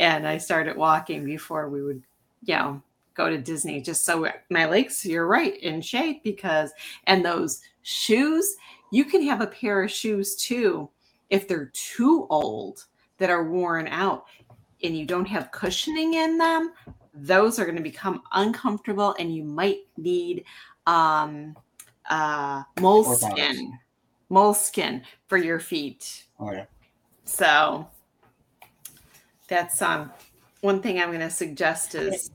and I started walking before we would, you know, go to Disney. Just so my legs, you're right, in shape because and those shoes, you can have a pair of shoes too if they're too old that are worn out and you don't have cushioning in them, those are going to become uncomfortable and you might need um, uh, moleskin, moleskin for your feet. Oh yeah. So that's um, one thing I'm going to suggest is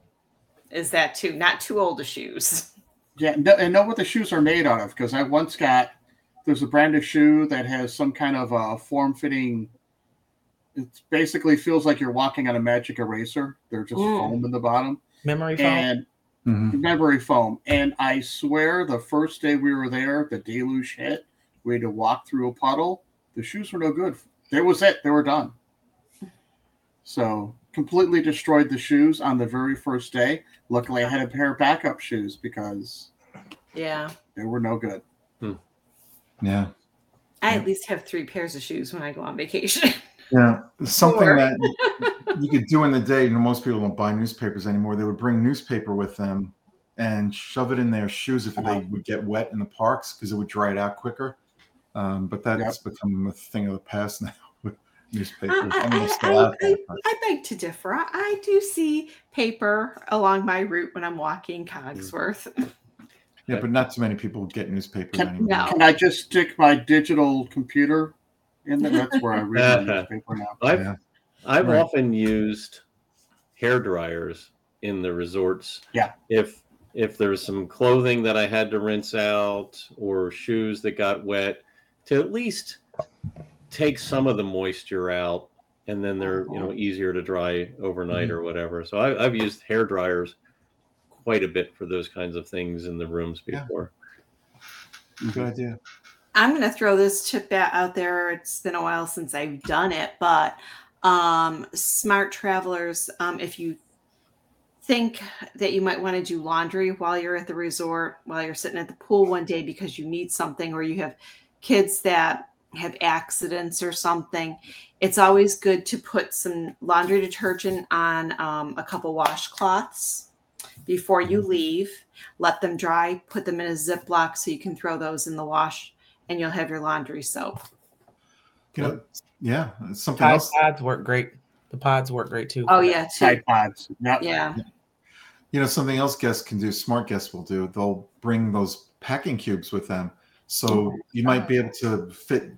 is that too, not too old of shoes. Yeah, and know, what the shoes are made out of because I once got there's a brand of shoe that has some kind of a form fitting. It basically feels like you're walking on a magic eraser. They're just Mm. foam in the bottom Memory foam. and Mhm. memory foam. And I swear, the first day we were there, the deluge hit. We had to walk through a puddle. The shoes were no good. There was it. They were done. So completely destroyed the shoes on the very first day. Luckily, I had a pair of backup shoes because Yeah. they were no good. Yeah. I at least have three pairs of shoes when I go on vacation. Yeah. Something Or- that you could do in the day, you know, most people don't buy newspapers anymore. They would bring newspaper with them and shove it in their shoes if they would get wet in the parks because it would dry it out quicker. Um, but that's become a thing of the past now with newspapers. I, I mean, I, I, out there, I, but- I beg to differ. I, I do see paper along my route when I'm walking mm. Cogsworth. Yeah, but not too many people get newspapers Can- anymore. No. Can I just stick my digital computer in there? That's where I read my newspaper now. I've Yeah. I've Right. often used hair dryers in the resorts. Yeah. If if there's some clothing that I had to rinse out or shoes that got wet, to at least take some of the moisture out and then they're you know Uh-huh. easier to dry overnight Mhm. or whatever. So I, I've used hair dryers quite a bit for those kinds of things in the rooms Yeah. before. Good idea. I'm going to throw this tip out there. It's been a while since I've done it, but um, smart travelers, um, if you think that you might want to do laundry while you're at the resort, while you're sitting at the pool one day because you need something, or you have kids that have accidents or something, it's always good to put some laundry detergent on um, a couple washcloths before you leave. Let them dry, put them in a Ziploc so you can throw those in the wash and you'll have your laundry soap. You know, yeah, it's something Tide else. pods work great. The pods work great too. Oh yeah, too. Tide pods. Yep. Yeah. You know, something else guests can do. Smart guests will do. They'll bring those packing cubes with them, so you might be able to fit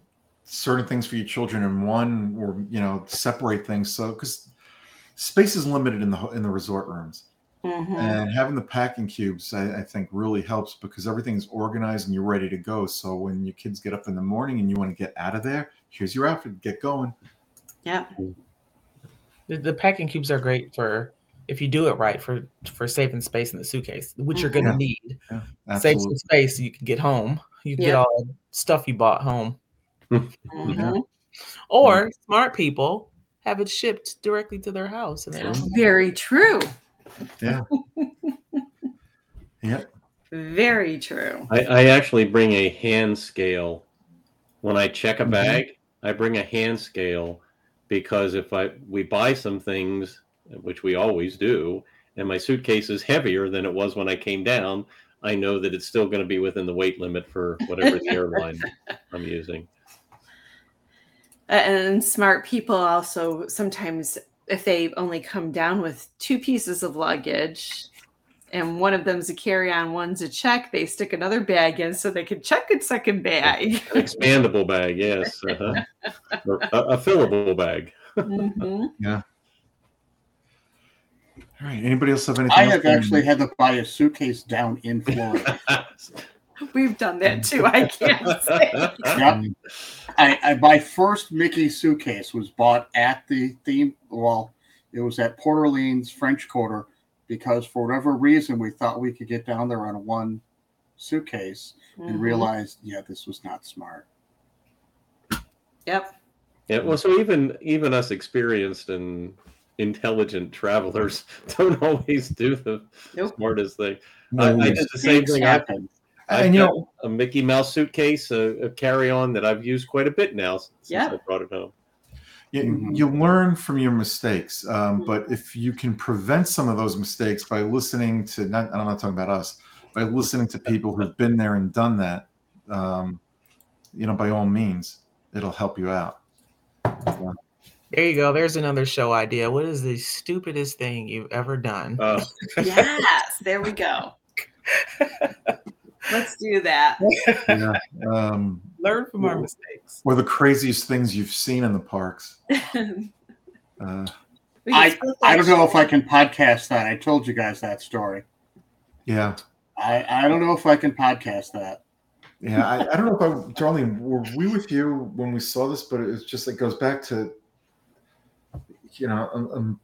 certain things for your children in one, or you know, separate things. So because space is limited in the in the resort rooms, Mhm. and having the packing cubes, I, I think, really helps because everything's organized and you're ready to go. So when your kids get up in the morning and you want to get out of there, here's your outfit. Get going. Yep. The, the packing cubes are great for if you do it right for for saving space in the suitcase, which you're going to Yeah. need. Yeah, Save some space so you can get home. You can get all the stuff you bought home. Mhm. Or smart people have it shipped directly to their house, and they. Very true. Yeah. yep. Very true. I, I actually bring a hand scale when I check a Mhm. bag. I bring a hand scale because if I we buy some things, which we always do, and my suitcase is heavier than it was when I came down, I know that it's still going to be within the weight limit for whatever the airline I'm using. And smart people also sometimes, if they only come down with two pieces of luggage and one of them's a carry on, one's a check, they stick another bag in so they can check a second bag. An expandable bag, yes, uh-huh. a, a fillable bag. Mhm. All right. Anybody else have anything? I have actually had to buy a suitcase down in Florida. We've done that too. I can't say. yep. I, I my first Mickey suitcase was bought at the theme. Well, it was at Port Orleans French Quarter because for whatever reason we thought we could get down there on one suitcase and Mhm. realized, yeah, this was not smart. Yep. Yeah, well, so even even us experienced and intelligent travelers don't always do the Nope. smartest thing. No, I, I yes. did the same Things thing. I, happen. I've and you got know, a Mickey Mouse suitcase, a, a carry-on that I've used quite a bit now since Yeah. I brought it home. you, Mhm. you learn from your mistakes. Um, but if you can prevent some of those mistakes by listening to, not, I'm not talking about us, by listening to people who've been there and done that, um, you know, by all means, it'll help you out. There you go. There's another show idea. What is the stupidest thing you've ever done? Uh, Yes. There we go. Let's do that. Yeah. Um, Learn from our Well, mistakes. or the craziest things you've seen in the parks. Uh, I- I don't know if. I can podcast that. I told you guys that story. yeah. I, I don't know if I can podcast that. Yeah, I, I don't know if I, Darlene, were we with you when we saw this? But it's just it goes back to, you know, um, um,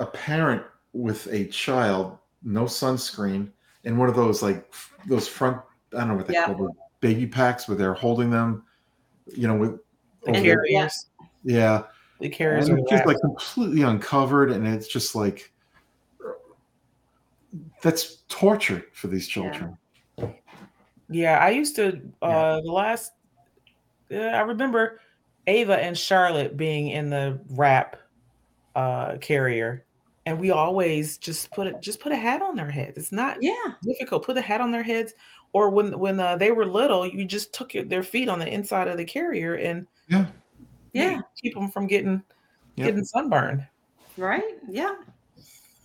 a parent with a child, no sunscreen, and one of those like those front, I don't know what they Yeah. call them, baby packs where they're holding them, you know, with The over- carriers. yeah, The carriers and are just like completely uncovered, and it's just like that's torture for these children. Yeah, I used to uh the last uh, I remember Ava and Charlotte being in the wrap uh carrier and we always just put it just put a hat on their heads. It's not Yeah. difficult. Put a hat on their heads or when when uh, they were little, you just took your, their feet on the inside of the carrier and Yeah. Yeah. keep them from getting Yep. getting sunburned. Right. Yeah.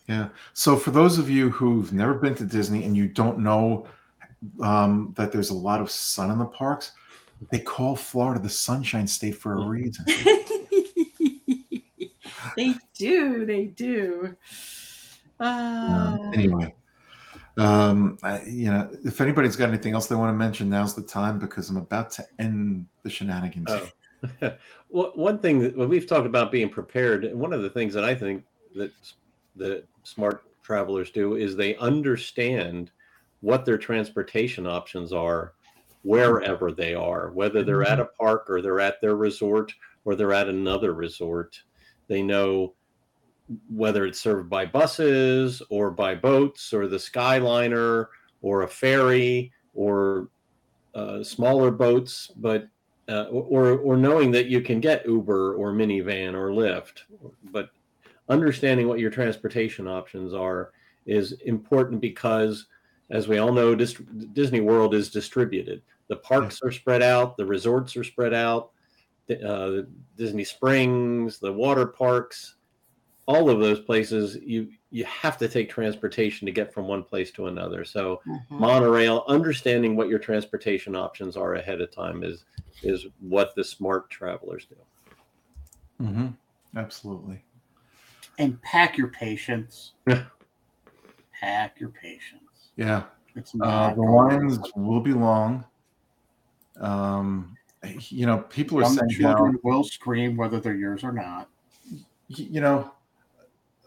Yeah. So for those of you who've never been to Disney and you don't know um, that there's a lot of sun in the parks, they call Florida the Sunshine State for a reason. they do. They do. Uh, Um, anyway, um, I, you know, if anybody's got anything else they want to mention, now's the time because I'm about to end the shenanigans. oh, Well, one thing that when we've talked about being prepared, and one of the things that I think that that smart travelers do is they understand what their transportation options are wherever they are, whether they're at a park or they're at their resort or they're at another resort. They know whether it's served by buses or by boats or the Skyliner or a ferry or uh, smaller boats, but uh, or or knowing that you can get Uber or minivan or Lyft, but understanding what your transportation options are is important because, as we all know, Dis- Disney World is distributed. The parks are spread out, the resorts are spread out, uh, Disney Springs, the water parks, all of those places. You you have to take transportation to get from one place to another. So Mhm. monorail, understanding what your transportation options are ahead of time is is what the smart travelers do. Mm-hmm. Absolutely. And pack your patience. Pack your patience. Yeah. It's Uh, the lines will be long. Um, you know, people are Young saying children now, will scream whether they're yours or not. you know,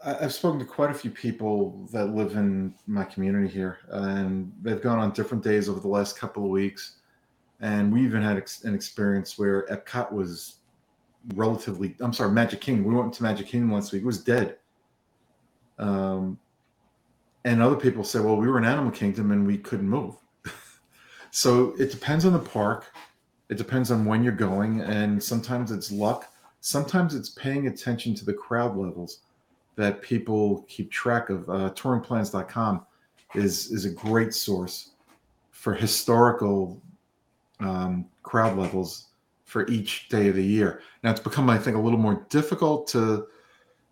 I've spoken to quite a few people that live in my community here, and they've gone on different days over the last couple of weeks. And we even had an experience where Epcot was relatively, I'm sorry, Magic Kingdom. We went to Magic Kingdom last week, it was dead. Um, and other people say, well, we were in Animal Kingdom and we couldn't move. so it depends on the park. It depends on when you're going. And sometimes it's luck. Sometimes it's paying attention to the crowd levels that people keep track of. Uh, touringplans.com is, is a great source for historical um, crowd levels for each day of the year. Now it's become, I think, a little more difficult to,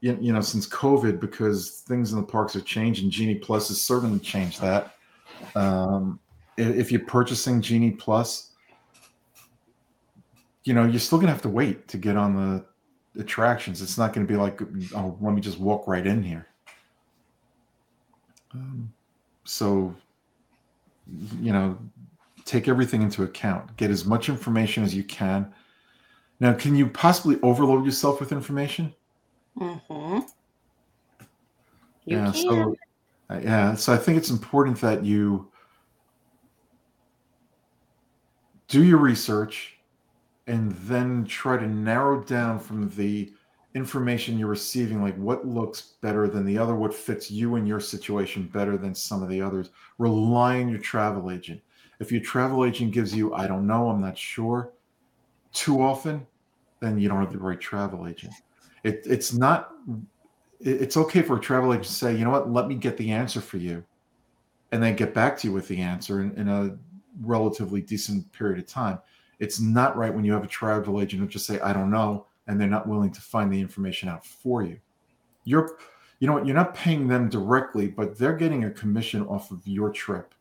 you, you know, since COVID because things in the parks are changing. Genie Plus has certainly changed that. Um, if you're purchasing Genie Plus, you know, you're still gonna have to wait to get on the attractions. It's not going to be like, oh, let me just walk right in here. Um, so, you know, take everything into account. Get as much information as you can. Now, can you possibly overload yourself with information? Mhm. You yeah. can. So, uh, yeah. So I think it's important that you do your research and then try to narrow down from the information you're receiving like what looks better than the other what fits you and your situation better than some of the others. Rely on your travel agent. If your travel agent gives you i don't know i'm not sure too often then you don't have the right travel agent. It, it's not it- it's okay for a travel agent to say you know what? Let me get the answer for you and then get back to you with the answer in, in a relatively decent period of time it's not right when you have a travel agent who just say i don't know and they're not willing to find the information out for you. You're you know what you're not paying them directly but they're getting a commission off of your trip.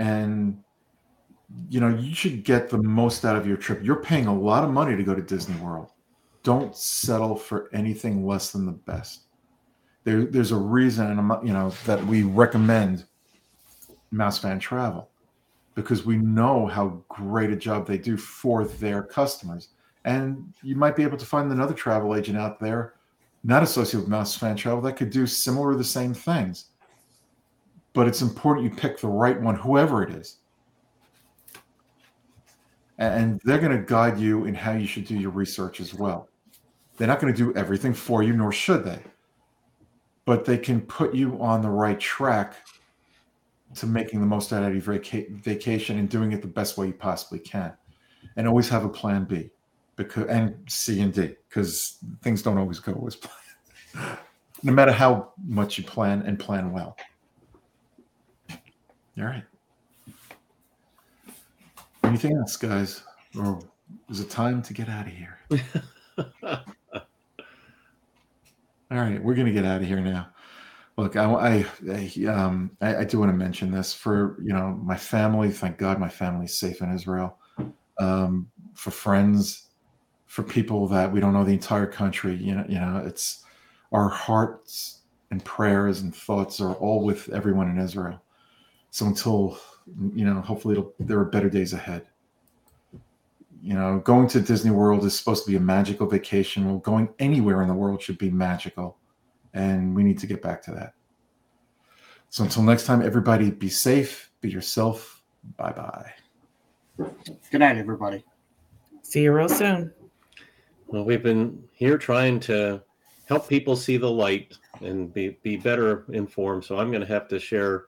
And you know you should get the most out of your trip. You're paying a lot of money to go to disney world. Don't settle for anything less than the best. There, there's a reason and you know that we recommend mouse fan travel because we know how great a job they do for their customers. And you might be able to find another travel agent out there, not associated with Mouse Fan Travel, that could do similar the same things. But it's important you pick the right one, whoever it is. And they're going to guide you in how you should do your research as well. They're not going to do everything for you, nor should they. But they can put you on the right track to making the most out of your vaca- vacation and doing it the best way you possibly can. And always have a plan B because and C and D because things don't always go as planned. no matter how much you plan and plan well. All right. Anything else, guys? Or is it time to get out of here? All right, we're gonna get out of here now. Look, I, I, um, I, I do want to mention this for you know my family. Thank God my family's safe in Israel. Um, for friends, for people that we don't know the entire country. You know, you know, it's our hearts and prayers and thoughts are all with everyone in Israel. So until you know, hopefully there are better days ahead. you know, going to Disney World is supposed to be a magical vacation. Well, going anywhere in the world should be magical. And we need to get back to that. So until next time, everybody be safe, be yourself. Bye bye. Good night, everybody. See you real soon. Well, we've been here trying to help people see the light and be, be better informed. So I'm going to have to share.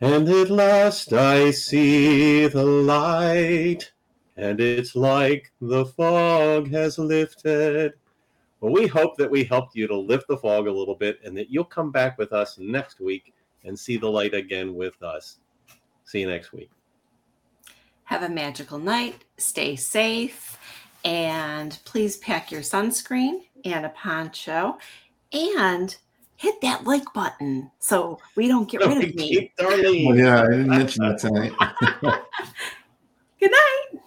And at last I see the light, and it's like the fog has lifted. Well, we hope that we helped you to lift the fog a little bit and that you'll come back with us next week and see the light again with us. See you next week. Have a magical night. Stay safe. And please pack your sunscreen and a poncho and hit that like button so we don't get rid of me. Keep Darlene. Well, yeah, I didn't mention that tonight. Good night.